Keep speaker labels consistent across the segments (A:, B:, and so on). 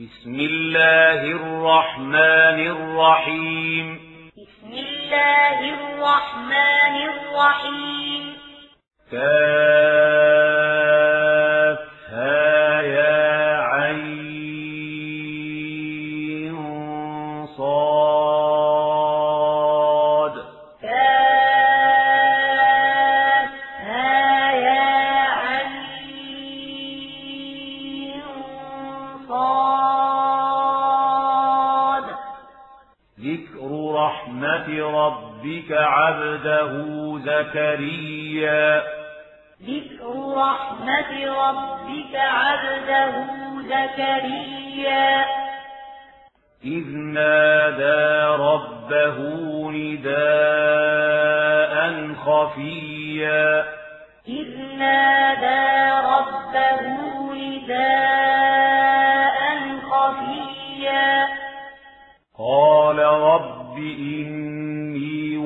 A: بسم الله الرحمن الرحيم.
B: بسم الله الرحمن الرحيم.
A: كافها ربك عبده زكريا.
B: ذكر رحمة ربك عبده زكريا.
A: إذ نادى ربه نداء خفيا.
B: إذ نادى ربه نداء خفيا.
A: قال رب إني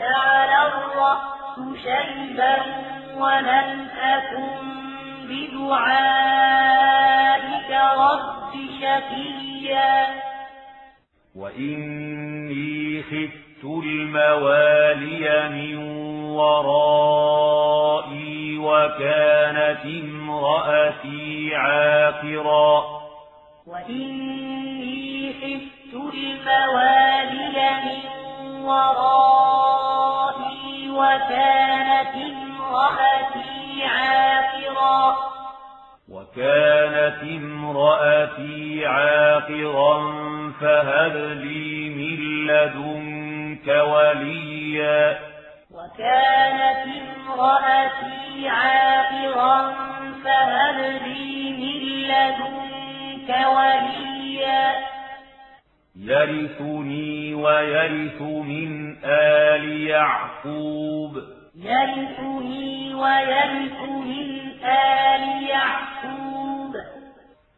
B: واشتعل الرأس شيبا ولم أكن بدعائك رب شقيا.
A: وإني خفت الموالي من ورائي وكانت امرأتي عاقرا.
B: وإني خفت الموالي من ورائي وكانت امرأتي عاقرا
A: وكانت امرأتي عاقرا فهب لي من لدنك وليا
B: وكانت امرأتي عاقرا فهب لي من لدنك وليا
A: يرثني ويرث من آل يعقوب.
B: يرثني ويرث من آل يعقوب.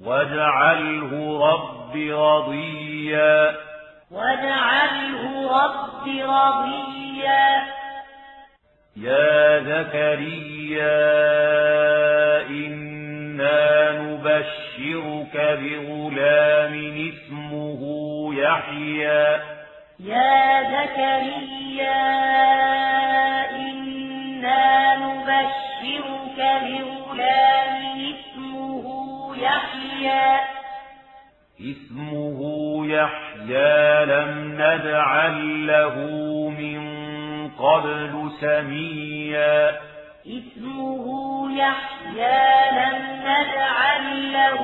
A: واجعله رب رضيا.
B: واجعله رب رضيا.
A: يا زكريا إنا نبشرك بغلام اسمه يحيى.
B: يا زكريا إنا نبشرك بغلام اسمه يحيى.
A: اسمه يحيى لم نجعل له من قبل سميا.
B: اسمه يحيى لم نجعل له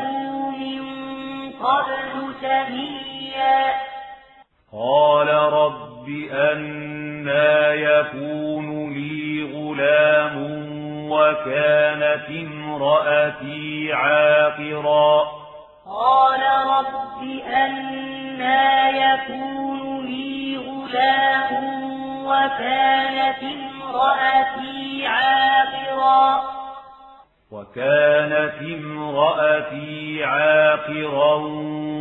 B: من قبل سميا.
A: قال رب أنا يكون لي غلام وكانت امرأتي عاقرا.
B: قال رب أنا يكون لي غلام وكانت امرأتي عاقرا.
A: وكانت امرأتي عاقرا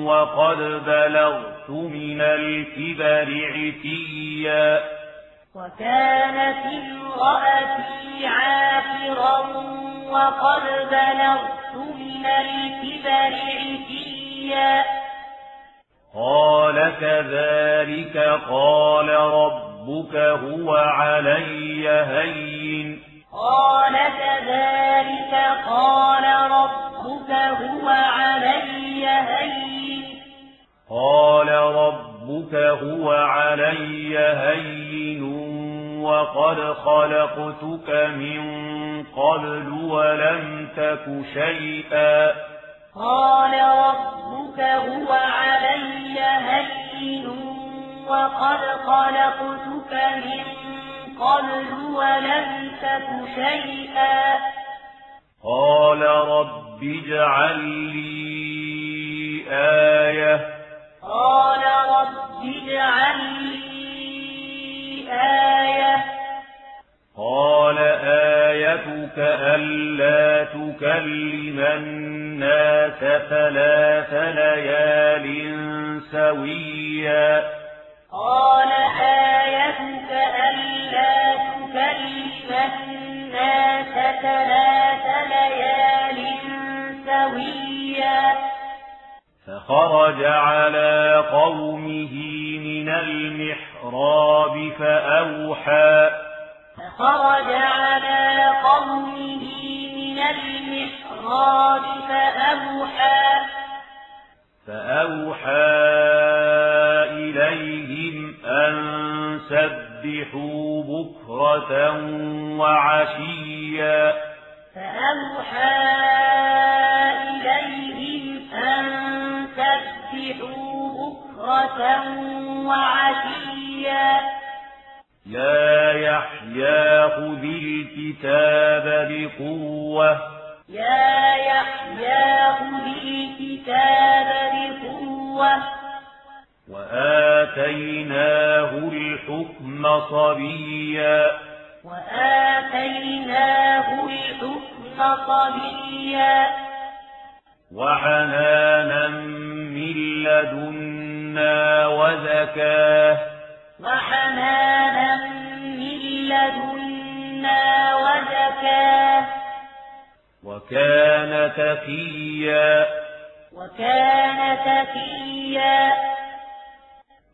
A: وقد بلغت من الكبر عتيا.
B: وكانت امرأتي عاقرا وقد بلغت من الكبر عتيا.
A: قال كذلك قال ربك هو علي هين
B: قال كذلك قال ربك هو علي هين.
A: قال ربك هو علي هين وقد خلقتك من قبل ولم تك شيئا.
B: قال ربك هو علي هين وقد خلقتك من قبل ولم تك شيئا
A: قال رب اجعل لي آية قال رب اجعل لي آية قال آيتك ألا تكلم الناس ثلاث ليال سويا
B: قال آيتك ألا تكلم الناس ثلاث ليال سويا.
A: فخرج على قومه من المحراب فأوحى.
B: فخرج على قومه من المحراب فأوحى.
A: فأوحى إليهم أن سبحوا بكرة وعشيا
B: فأوحى إليهم أن سبحوا بكرة وعشيا
A: يا يحيى خذ الكتاب بقوة
B: يا يحيى خذ الكتاب بقوة
A: وآتيناه الحكم صبيا.
B: وآتيناه الحكم صبيا.
A: وحنانا من لدنا وزكاة.
B: وحنانا من لدنا وزكاة.
A: وكان تقيا.
B: وكان تقيا.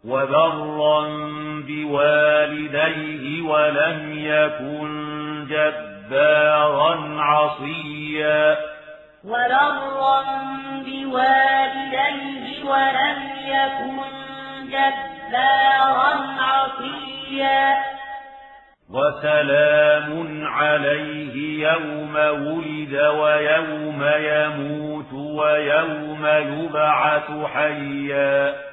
A: وبرا بوالديه ولم يكن جبارا عصيا.
B: وبرا بوالديه ولم يكن جبارا عصيا.
A: وسلام عليه يوم ولد ويوم يموت ويوم يبعث حيا.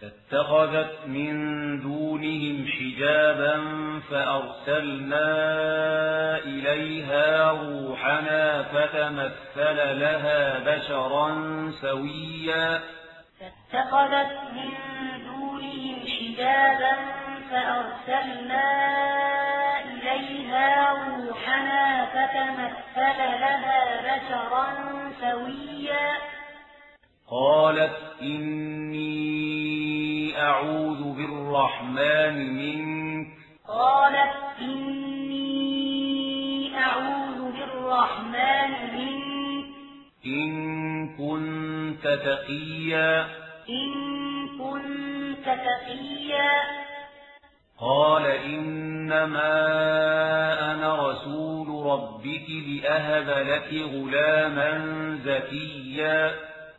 A: فاتخذت من دونهم حجابا فأرسلنا إليها روحنا فتمثل لها بشرا سويا.
B: فاتخذت من دونهم حجابا فأرسلنا إليها روحنا فتمثل لها بشرا سويا.
A: قالت إني أعوذ بالرحمن منك.
B: قالت إني أعوذ بالرحمن منك.
A: إن كنت تقيا.
B: إن كنت تقيا.
A: قال إنما أنا رسول ربك لأهب لك غلاما زكيا.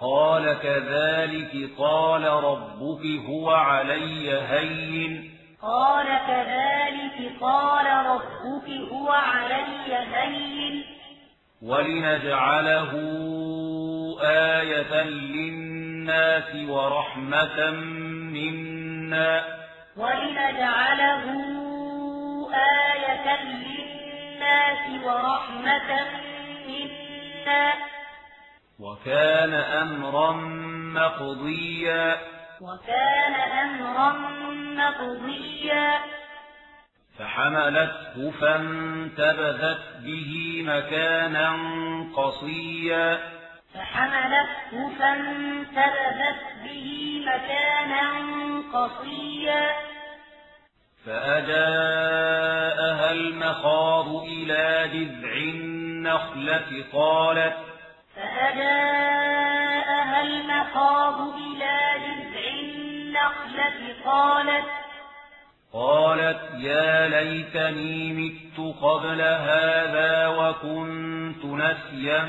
A: قال كذلك قال ربك هو علي هين.
B: قال كذلك قال ربك هو علي هين.
A: ولنجعله آية للناس ورحمة منا.
B: ولنجعله آية للناس ورحمة منا.
A: وكان أمرا مقضيا.
B: وكان أمرا مقضيا.
A: فحملته فانتبذت به مكانا قصيا.
B: فحملته فانتبذت به مكانا قصيا.
A: فأجاءها المخاض إلى جذع النخلة قالت
B: فأجاءها المخاض إلى جذع النخلة قالت
A: قالت يا ليتني مت قبل هذا وكنت نسيا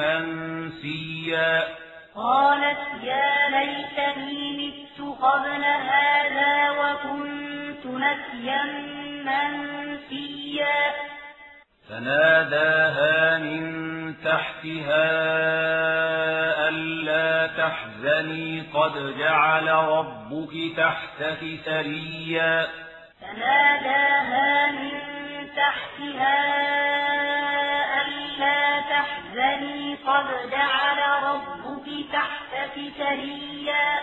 A: منسيا.
B: قالت يا ليتني مت قبل هذا وكنت نسيا منسيا.
A: فناداها من تحتها ألا تحزني قد جعل ربك تحتك سريا
B: فناداها من تحتها ألا تحزني قد جعل ربك تحتك سريا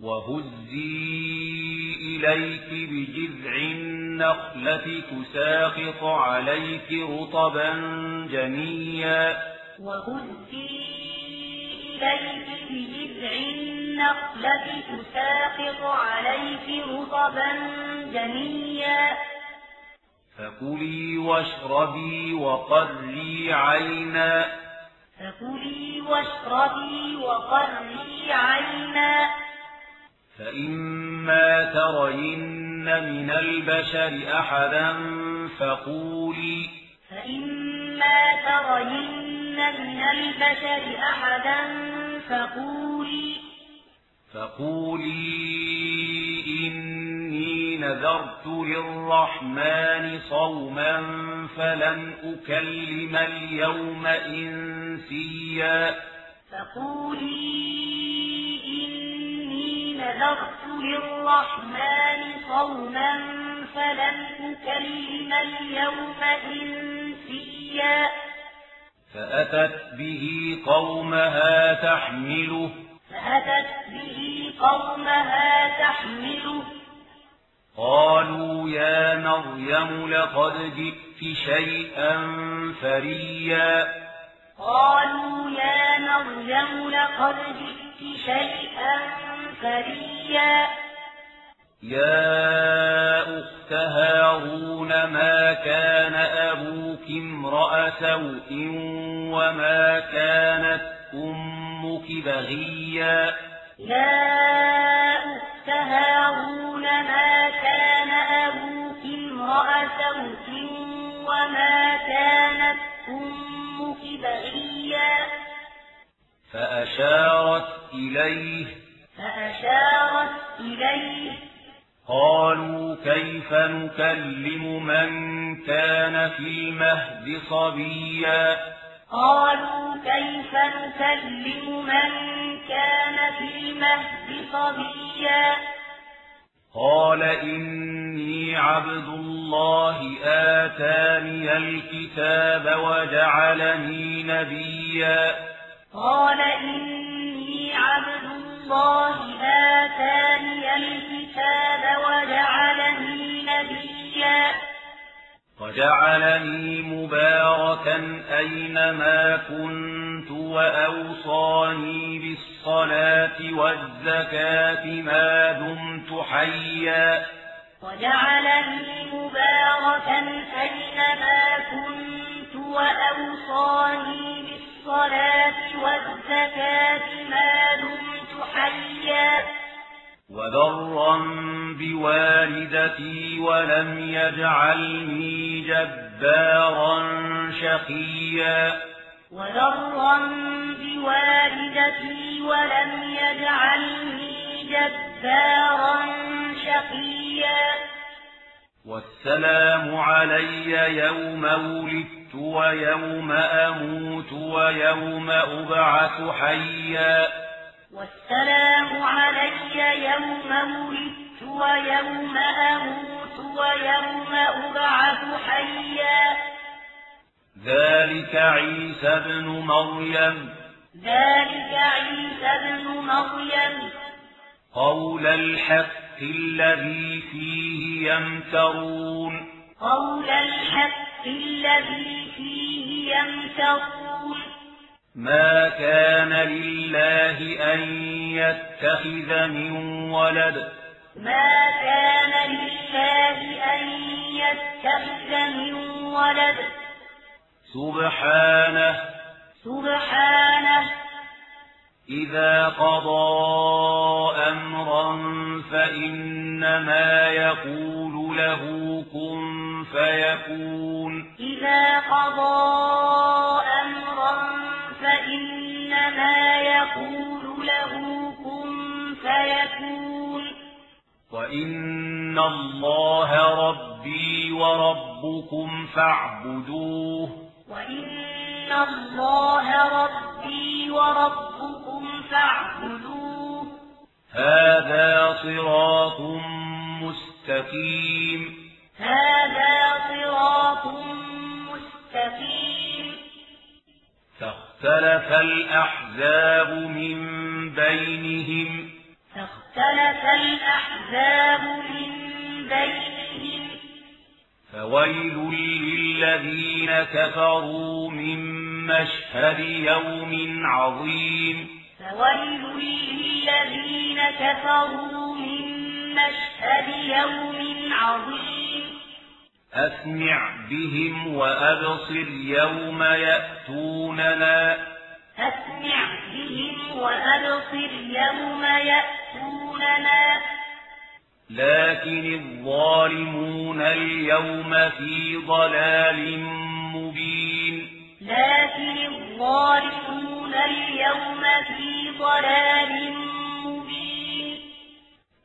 A: وهزي إليك بجذع النخلة تساقط عليك رطبا جنيا.
B: وهزي إليك بجذع النخلة تساقط عليك رطبا جنيا.
A: فكلي واشربي وقري عينا.
B: فكلي واشربي وقري عينا.
A: فإما ترين من البشر أحدا فقولي
B: فإما ترين من البشر أحدا فقولي
A: فقولي إني نذرت للرحمن صوما فلن أكلم اليوم إنسيا
B: فقولي نذرت للرحمن صوما فلن أكلم اليوم إنسيا
A: فأتت به قومها تحمله
B: فأتت به قومها تحمله
A: قالوا يا مريم لقد جئت شيئا فريا
B: قالوا يا مريم لقد جئت شيئا فريا
A: يا أخت هارون ما كان أبوك امرأ سوء وما كانت أمك بغيا؟
B: يا أخت هارون ما كان أبوك امرأ سوء وما كانت أمك بغيا؟
A: فأشارت إليه
B: فأشارت إليه.
A: قالوا كيف نكلم من كان في المهد صبيا؟
B: قالوا كيف نكلم من كان في المهد صبيا؟
A: قال إني عبد الله آتاني الكتاب وجعلني نبيا.
B: قال إني عبد الله آتاني الكتاب وجعلني نبيا.
A: وجعلني مباركا أينما كنت وأوصاني بالصلاة والزكاة ما دمت حيا.
B: وجعلني مباركا أينما كنت وأوصاني بالصلاة والزكاة ما دمت حيا.
A: وبرا بوالدتي ولم يجعلني جبارا شقيا.
B: وبرا بوالدتي ولم يجعلني جبارا شقيا.
A: والسلام علي يوم ولدت ويوم أموت ويوم أبعث حيا.
B: والسلام علي يوم ولدت ويوم أموت ويوم أبعث حيا.
A: ذلك عيسى ابن مريم.
B: ذلك عيسى ابن مريم.
A: قول الحق الذي فيه يمترون.
B: قول الحق الذي فيه يمترون.
A: ما كان لله أن يتخذ من ولد
B: ما كان لله أن يتخذ من ولد
A: سبحانه
B: سبحانه
A: إذا قضى أمرا فإنما يقول له كن فيكون
B: إذا قضى
A: وإن الله ربي وربكم فاعبدوه.
B: وإن الله ربي وربكم فاعبدوه.
A: هذا صراط مستقيم.
B: هذا صراط مستقيم.
A: فاختلف الأحزاب من بينهم.
B: فاختلف الأحزاب من بينهم
A: فويل للذين كفروا من مشهد يوم عظيم
B: فويل للذين كفروا من مشهد يوم عظيم
A: أسمع بهم وأبصر يوم يأتوننا
B: أسمع بهم وأبصر يوم يأتوننا
A: لكن الظالمون اليوم في ضلال مبين.
B: لكن الظالمون اليوم في ضلال مبين.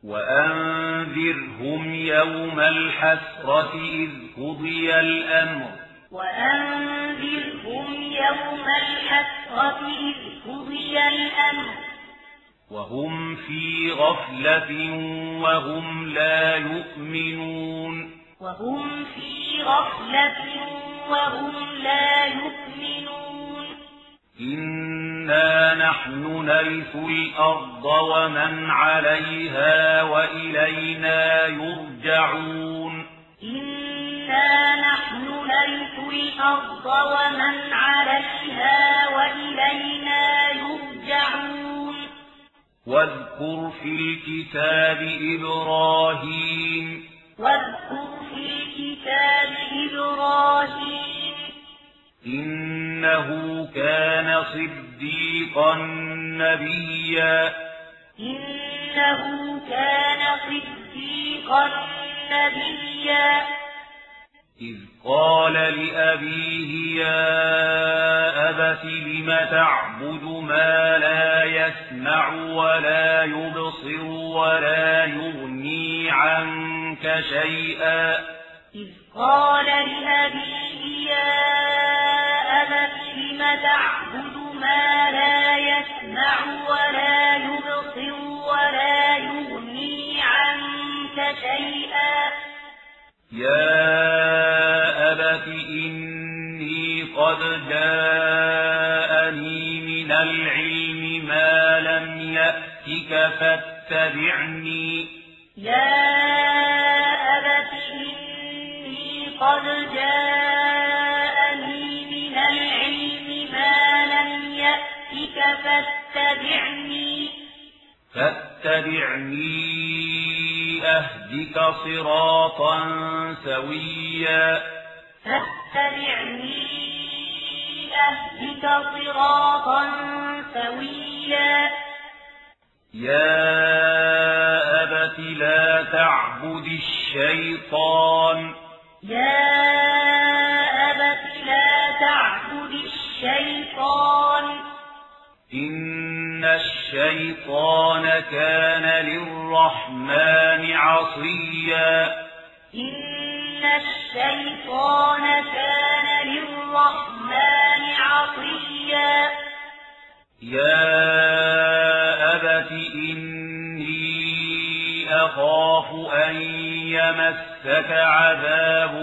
A: وأنذرهم يوم الحسرة إذ قضي الأمر.
B: وأنذرهم يوم الحسرة إذ قضي الأمر.
A: وهم في غفلة وهم لا يؤمنون.
B: وهم في غفلة وهم لا يؤمنون.
A: إنا نحن نرث الأرض ومن عليها وإلينا يرجعون.
B: إنا نحن نرث الأرض ومن عليها وإلينا يرجعون.
A: واذكر في الكتاب إبراهيم.
B: واذكر في الكتاب إبراهيم.
A: إنه كان صديقا نبيا.
B: إنه كان صديقا نبيا.
A: إذ قال لأبيه يا أبت لم تعبد ما لا يسمع ولا يبصر ولا يغني عنك شيئا؟
B: إذ قال لأبيه يا أبت لم تعبد ما لا يسمع ولا يبصر ولا يغني عنك شيئا؟
A: يا أبت إني قد جاءني من العلم ما لم يأتك فاتبعني
B: يا أبت إني قد جاءني من العلم ما لم يأتك فاتبعني
A: فاتبعني أهدك صراطا سويا.
B: فاتبعني أهدك صراطا سويا.
A: يا أبت لا تعبد الشيطان.
B: يا أبت لا تعبد الشيطان.
A: إن الشيطان كان للرحمن عصيا.
B: إن الشيطان كان للرحمن عصيا.
A: يا أبت إني أخاف أن يمسك عذاب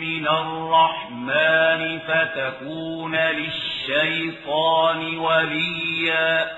A: من الرحمن فتكون للشيطان وليا.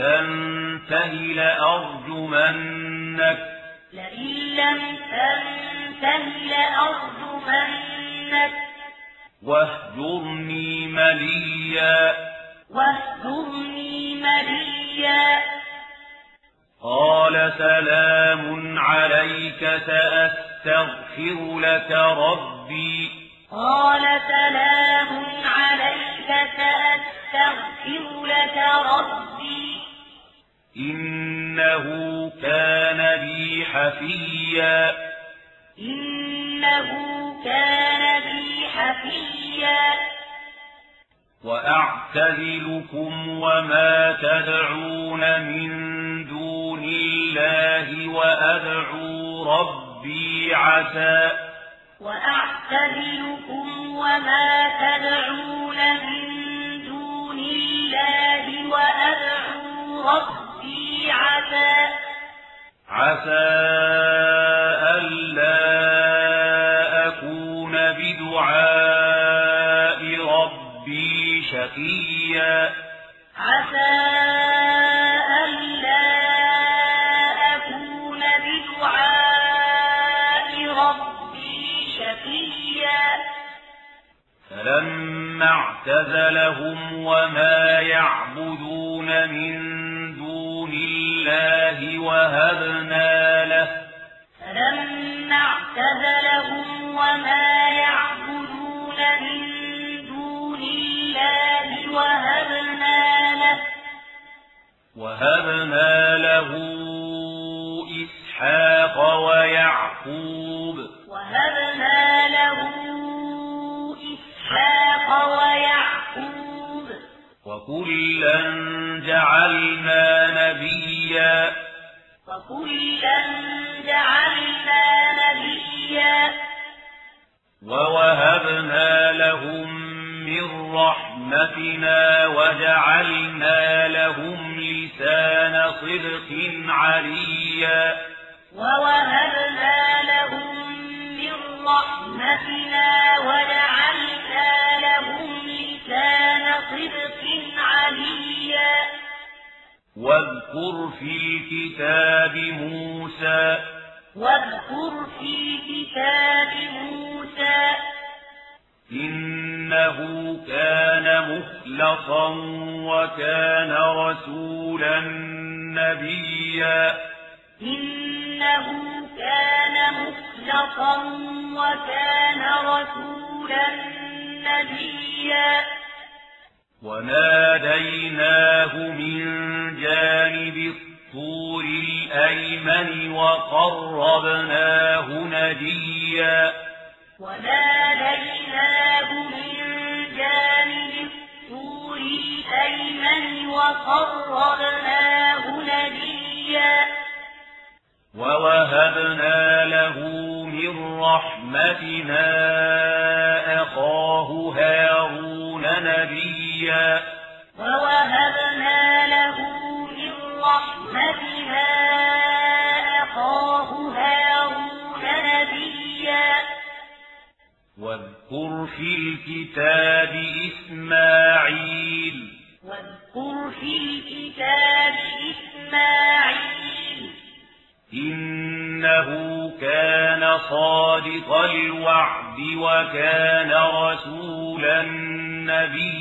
A: تنته لأرجمنك.
B: لئن لم تنته لأرجمنك.
A: واهجرني مليا.
B: واهجرني مليا.
A: قال سلام عليك سأستغفر لك ربي.
B: قال سلام عليك سأستغفر لك ربي.
A: إنه كان بي حفيا.
B: إنه كان بي حفيا.
A: وأعتذلكم وما تدعون من دون الله وأدعو ربي عسى.
B: وأعتذلكم وما تدعون من دون الله وأدعو ربي عسى.
A: عسى ألا أكون بدعاء ربي شقيا.
B: عسى ألا أكون بدعاء ربي شقيا.
A: فلما اعتزلهم وما يعبدون من الله وهبنا له.
B: فلما اعتزلهم وما يعبدون من دون الله وهبنا له.
A: وهبنا له إسحاق ويعقوب.
B: وهبنا له إسحاق ويعقوب.
A: وكلا جعلنا
B: وكلا جعلنا نبيا.
A: ووهبنا لهم من رحمتنا وجعلنا لهم لسان صدق عليا.
B: ووهبنا لهم من رحمتنا وجعلنا
A: واذكر في الكتاب موسى.
B: واذكر في كتاب موسى.
A: إنه كان مخلصا وكان رسولا نبيا.
B: إنه كان مخلصا وكان رسولا نبيا.
A: وناديناه من جانب الطور الأيمن وقربناه نجيا.
B: وناديناه من جانب الطور الأيمن وقربناه نجيا.
A: ووهبنا له من رحمتنا أخاه هارون
B: ووهبنا له من رحمتنا أخاه هارون نبيا.
A: واذكر في الكتاب إسماعيل.
B: واذكر في الكتاب إسماعيل.
A: إنه كان صادق الوعد وكان رسولا نبيا.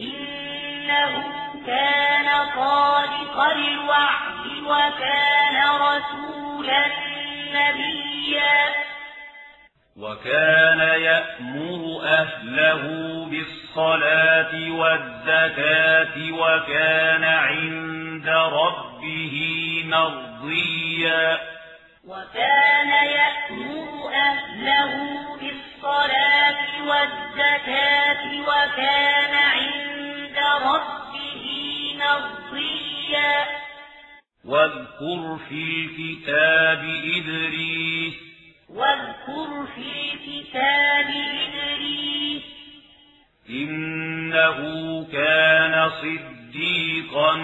B: إنه كان صادق الوعد وكان رسولا نبيا.
A: وكان يأمر أهله بالصلاة والزكاة وكان عند ربه مرضيا.
B: وكان يأمر أهله بالصلاة والزكاة وكان عند ربه مرضيا
A: واذكر في الكتاب إدريس.
B: واذكر في الكتاب إدريس.
A: إنه كان صديقا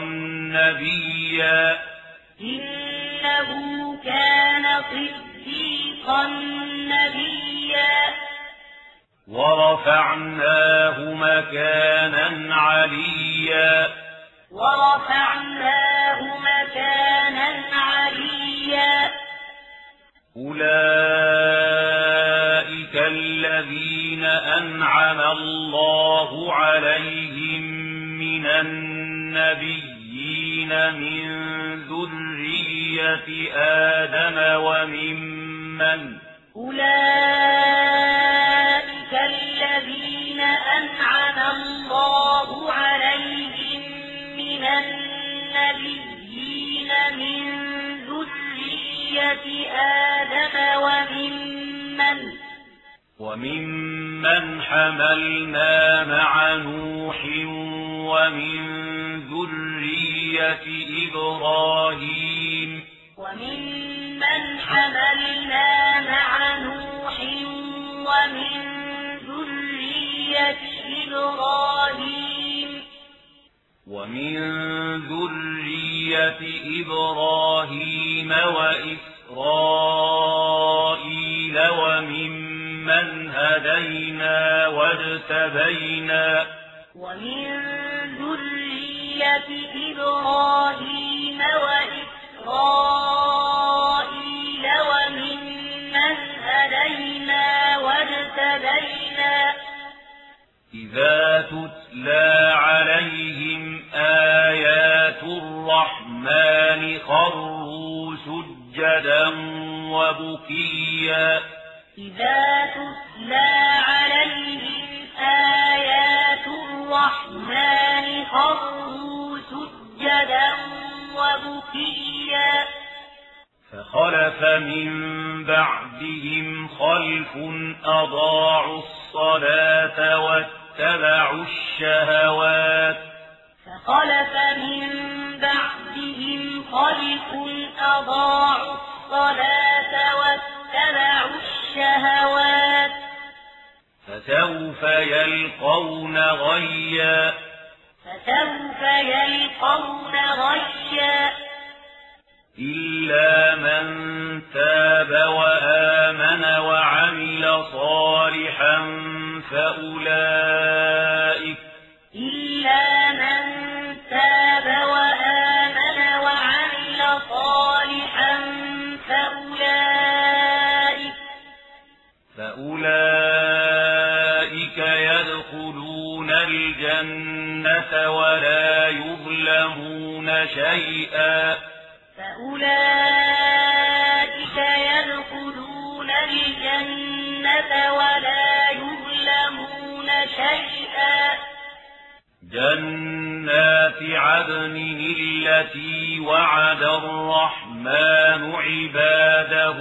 A: نبيا.
B: إنه كان صديقا نبيا.
A: ورفعناه مكانا عليا.
B: ورفعناه مكانا عليا.
A: أولئك الذين أنعم الله عليهم من النبيين من ذرية آدم وممن
B: أولئك الذين أنعم الله عليهم من النبيين من ذرية آدم وممن
A: وممن حملنا مع نوح ومن ذرية إبراهيم.
B: وممن حملنا مع نوح ومن ذرية إبراهيم.
A: ومن ذرية إبراهيم وإسرائيل وممن هدينا واجتبينا.
B: ومن ذرية إبراهيم وإسرائيل
A: إذا تتلى عليهم آيات الرحمن خروا سجدا وبكيا.
B: إذا تتلى عليهم آيات الرحمن خروا سجدا وبكيا.
A: فخلف من بعدهم خلف أضاعوا الصلاة واتبعوا الشهوات.
B: فخلف من بعدهم خلف أضاعوا الصلاة واتبعوا الشهوات.
A: فسوف يلقون غيا.
B: فسوف يلقون غيا.
A: إلا ولا يظلمون شيئا.
B: فأولئك يدخلون الجنة ولا يظلمون شيئا.
A: جنات عدن التي وعد الرحمن عباده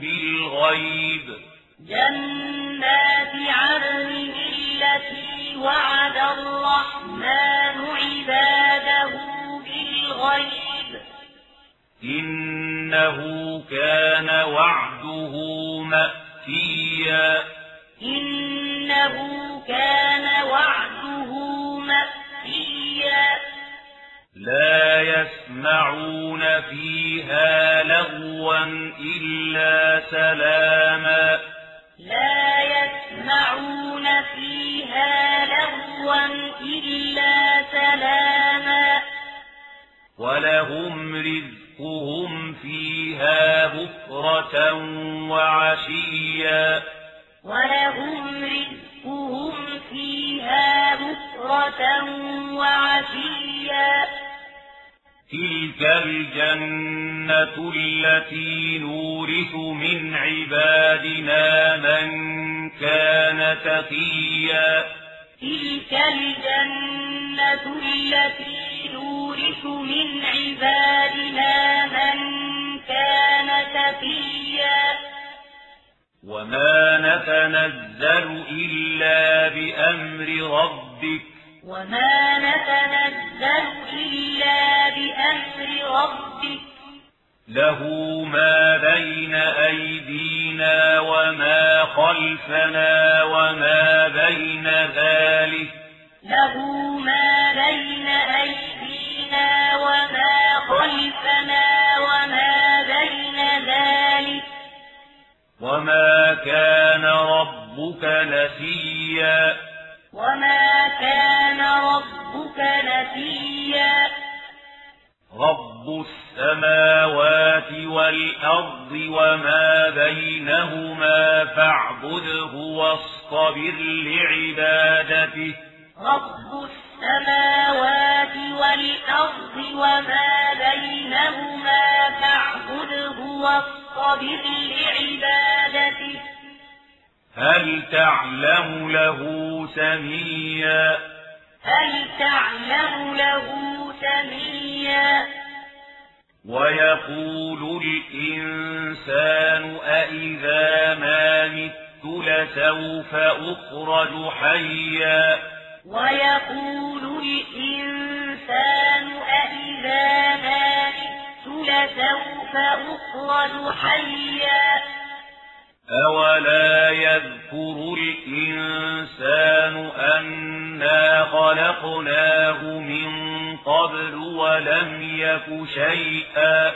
A: بالغيب.
B: جنات عدن التي وعد الرحمن عباده بالغيب.
A: إنه كان وعده مأتيا.
B: إنه كان وعده مأتيا.
A: لا يسمعون فيها لغوا إلا سلاما.
B: لا يسمعون فيها إلا سلاما.
A: ولهم رزقهم فيها بكرة وعشيا.
B: ولهم رزقهم فيها بكرة وعشيا.
A: تلك الجنة التي نورث من عبادنا من كان تقيا.
B: تلك الجنة التي نورث من عبادنا من كان تقيا
A: وما نتنزل إلا بأمر ربك.
B: وما نتنزل إلا بأمر ربك.
A: له ما بين أيدينا وما خلفنا وما بين ذلك.
B: له ما بين أيدينا وما خلفنا وما بين ذلك.
A: وما كان ربك نسيا.
B: وما كان ربك نسيا.
A: رب السماوات والأرض وما بينهما فاعبده واصطبر لعبادته.
B: رب السماوات والأرض وما بينهما فاعبده واصطبر لعبادته.
A: هل تعلم له سميا؟
B: هل تعلم له سميا؟
A: ويقول الإنسان أئذا ما مت لسوف أخرج حيا.
B: ويقول الإنسان أئذا ما مت لسوف أخرج حيا.
A: أولا يذكر الإنسان أنا خلقناه من قبل ولم يك شيئا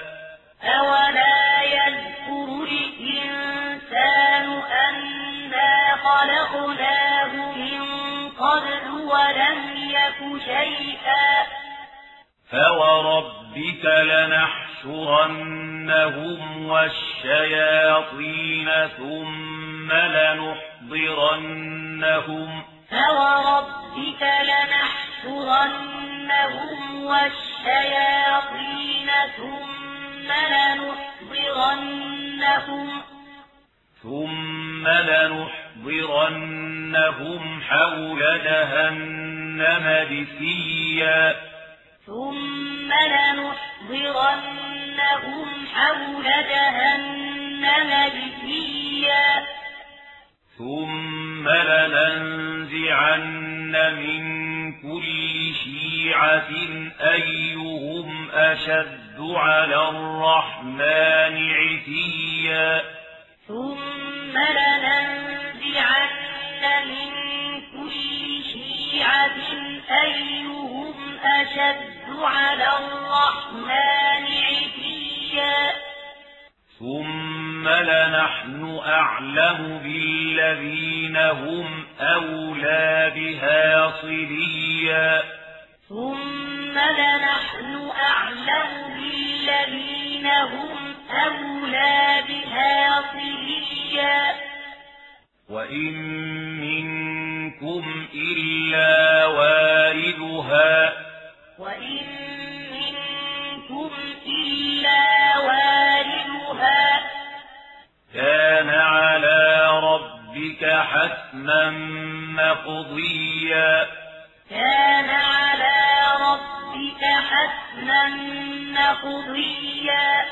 B: أولا يذكر الإنسان أنا خلقناه من قبل ولم يك شيئا
A: فوربك لنحشرنهم والشياطين ثم لنحضرنهم
B: فوربك لنحشرنهم والشياطين ثم لنحضرنهم
A: ثم لنحضرنهم حول جهنم جثيا
B: ثم لنحضرنهم حول جهنم جثيا.
A: ثم لننزعن من كل شيعة أيهم أشد على الرحمن عتيا.
B: ثم لننزعن من كل شيعة أيهم أشد على الرحمن عتيا.
A: ثم لنحن أعلم بالذين هم أولى بها صليا.
B: ثم لنحن أعلم بالذين هم أولى بها صليا.
A: وإن منكم إلا واردها
B: وإن منكم إلا واردها
A: كان على ربك حتما مقضيا
B: كان على ربك حتما مقضيا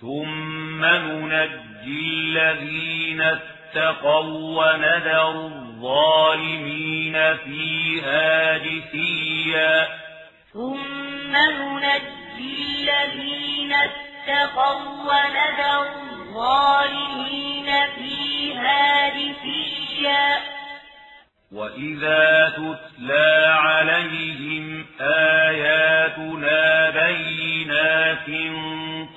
A: ثم ننجي الذين اتقوا وندر الظالمين فيها جثيا
B: ثم ننجي الذين اتقوا ونذر الظالمين فيها جثيا
A: وإذا تتلى عليهم آياتنا بينات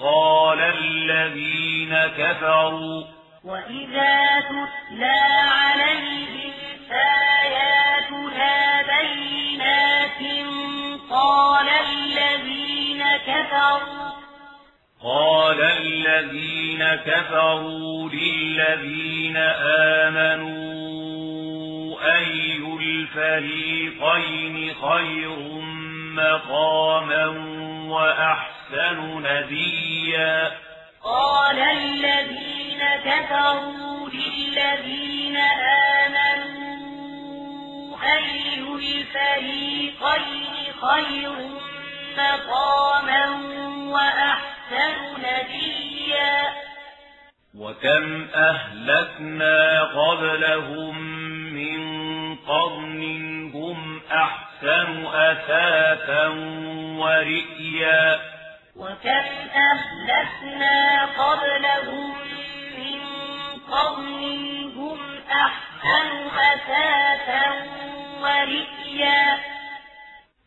A: قال الذين كفروا
B: وإذا تتلى عليهم آياتنا بينات قال الذين كفروا
A: قال الذين كفروا للذين آمنوا أي الفريقين خير مقاما وأحسن نديا
B: قال الذين كفروا للذين آمنوا أي الفريقين خير مقاما وأحسن نديا
A: وكم أهلكنا قبلهم من قرن هم أحسن أثاثا ورئيا.
B: وكم أهلكنا قبلهم من قرن هم أحسن أثاثا ورئيا.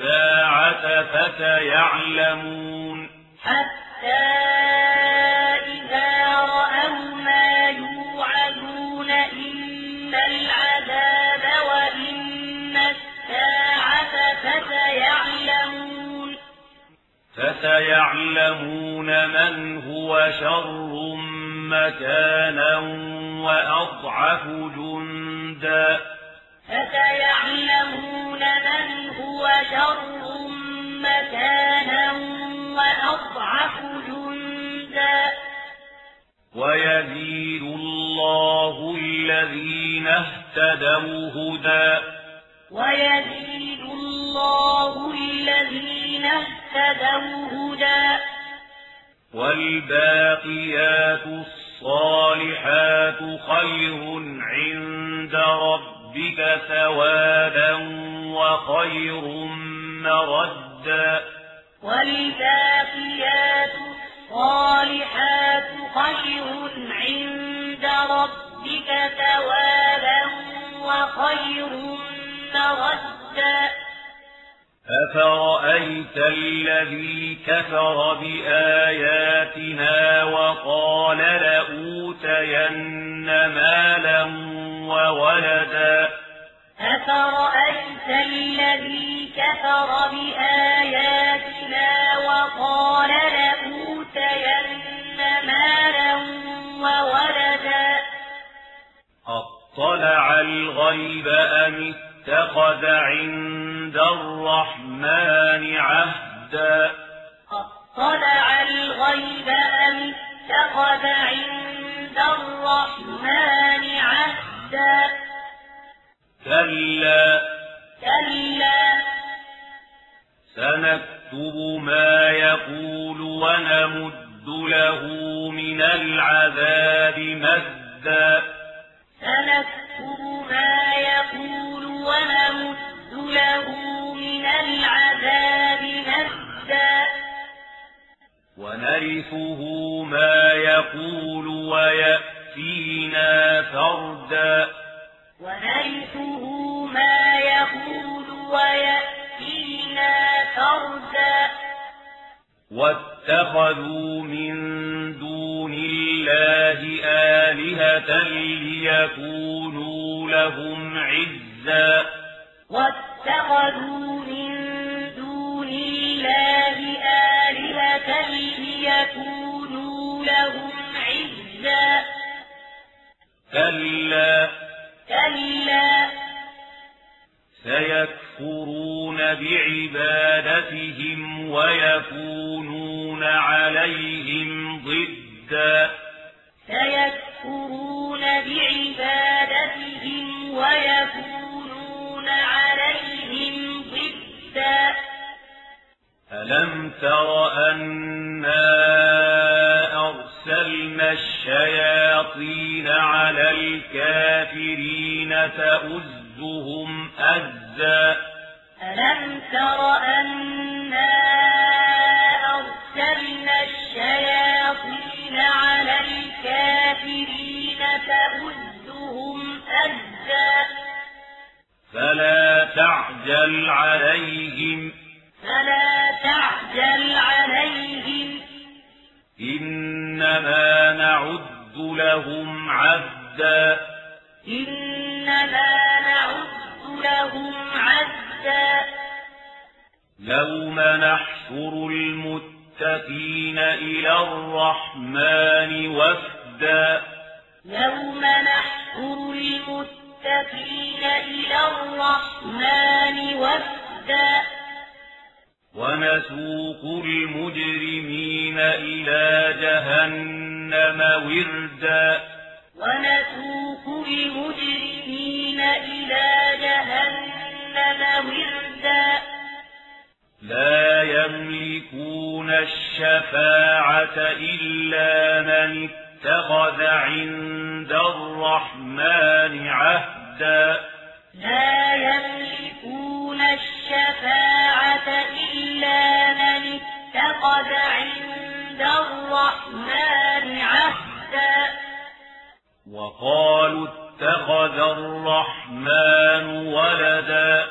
A: الساعة فسيعلمون.
B: حتى إذا رأوا ما يوعدون إما العذاب وإما الساعة فسيعلمون.
A: فسيعلمون من هو شر مكانا وأضعف جندا.
B: فسيعلمون من هو شر مكانا وأضعف جندا.
A: ويزيد الله الذين اهتدوا هدى.
B: ويزيد الله الذين اهتدوا هدى.
A: والباقيات الصالحات خير عند ربك ثوابا وخير مردا
B: والباقيات الصالحات خير عند ربك ثوابا وخير مردا
A: أفرأيت الذي كفر بآياتنا وقال لأوتين مالا وولدا
B: أفرأيت الذي كفر بآياتنا وقال لأوتين مالا وولدا
A: أطلع الغيب أم اتخذ عند الرحمن عهدا.
B: أطلع الغيب أم اتخذ عند الرحمن عهدا.
A: كلا.
B: كلا.
A: سنكتب ما يقول ونمد له من العذاب مدا.
B: سنكتب ما يقول ونمد له من العذاب مدا
A: ونرثه ما يقول ويأتينا فردا.
B: ونرثه ما يقول ويأتينا فردا.
A: واتخذوا من دون الله آلهة ليكونوا لهم عزا
B: واتخذوا من دون الله آلهة ليكونوا لهم عزا.
A: كلا
B: كلا.
A: سيكفرون بعبادتهم ويكونون عليهم ضدا.
B: سيكفرون بعبادتهم
A: ألم تر أنا أرسلنا الشياطين على الكافرين تؤزهم أزا
B: ألم تر أنا أرسلنا الشياطين على الكافرين تؤزهم أزا
A: فلا تعجل عليهم
B: فلا تعجل عليهم
A: إنما نعد لهم عدا
B: إنما نعد لهم عدا
A: يوم نحشر المتقين إلى الرحمن وفدا.
B: يوم نحشر المتقين إلى الرحمن وفدا.
A: ونسوق المجرمين إلى جهنم وردا.
B: ونسوق المجرمين إلى جهنم وردا.
A: لا يملكون الشفاعة إلا من اتخذ عند الرحمن عهدا.
B: لا يملكون الشفاعة إلا من اتخذ عند الرحمن عهدا.
A: وقالوا اتخذ الرحمن ولدا.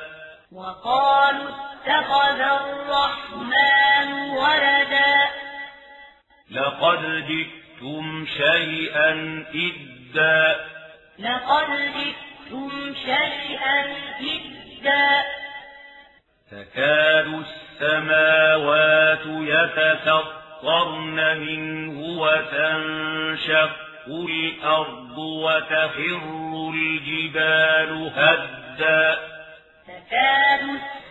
B: وقالوا اتخذ الرحمن ولدا.
A: لقد جئتم شيئا إدا.
B: لقد جئتم شيئا إدا.
A: تكاد السماوات يتفطرن منه وتنشق الأرض وتخر الجبال هدا
B: تكاد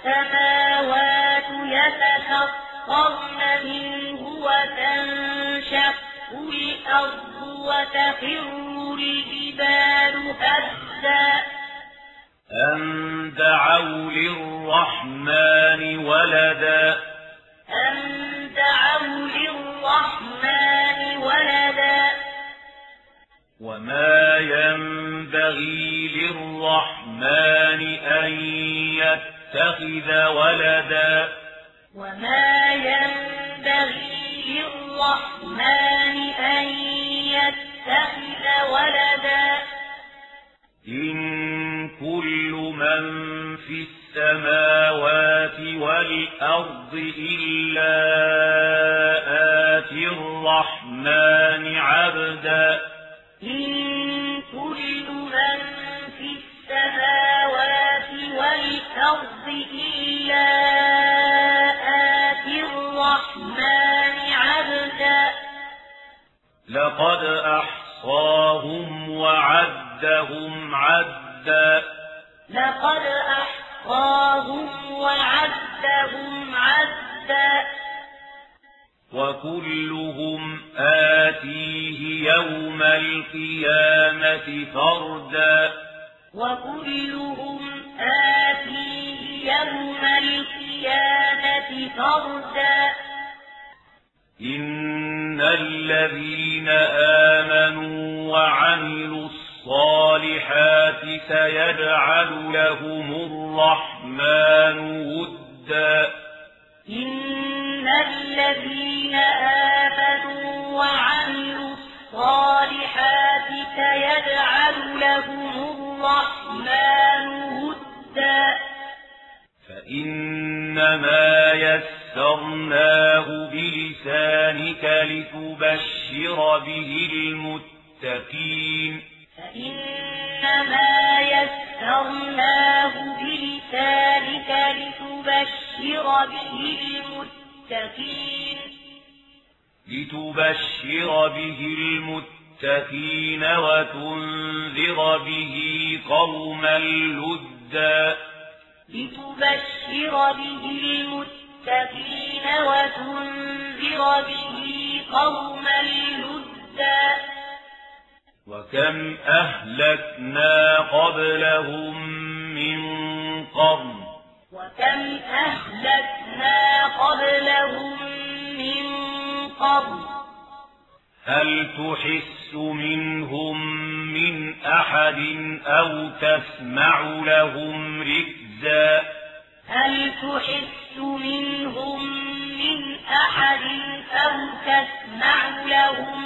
B: السماوات يتفطرن منه وتنشق الأرض وتخر الجبال هدا
A: أن دعوا للرحمن ولدا
B: أن دعوا للرحمن ولدا
A: وما ينبغي للرحمن أن يتخذ ولدا
B: وما ينبغي للرحمن أن يتخذ ولدا
A: إن من في السماوات والأرض إلا آتي الرحمن عبدا
B: إن كل من في السماوات والأرض إلا آتي الرحمن عبدا
A: لقد أحصاهم وعدهم عدا
B: لقد أحصاهم وعدهم عدا.
A: وكلهم آتيه يوم القيامة فردا.
B: وكلهم آتيه يوم القيامة فردا.
A: إن الذين آمنوا وعملوا الصالحات سيجعل لهم الرحمن ودا.
B: إن الذين آمنوا وعملوا الصالحات سيجعل لهم الرحمن ودا.
A: فإنما يسرناه بلسانك لتبشر به المتقين.
B: فإنما يسرناه بلسانك لتبشر به المتقين.
A: لتبشر به المتقين وتنذر به قوما لدا.
B: لتبشر به المتقين وتنذر به قوما لدا.
A: وكم أهلكنا قبلهم من قرن
B: وكم أهلكنا قبلهم من قرن
A: هل تحس منهم من أحد أو تسمع لهم ركزا
B: هل تحس منهم من أحد أو تسمع لهم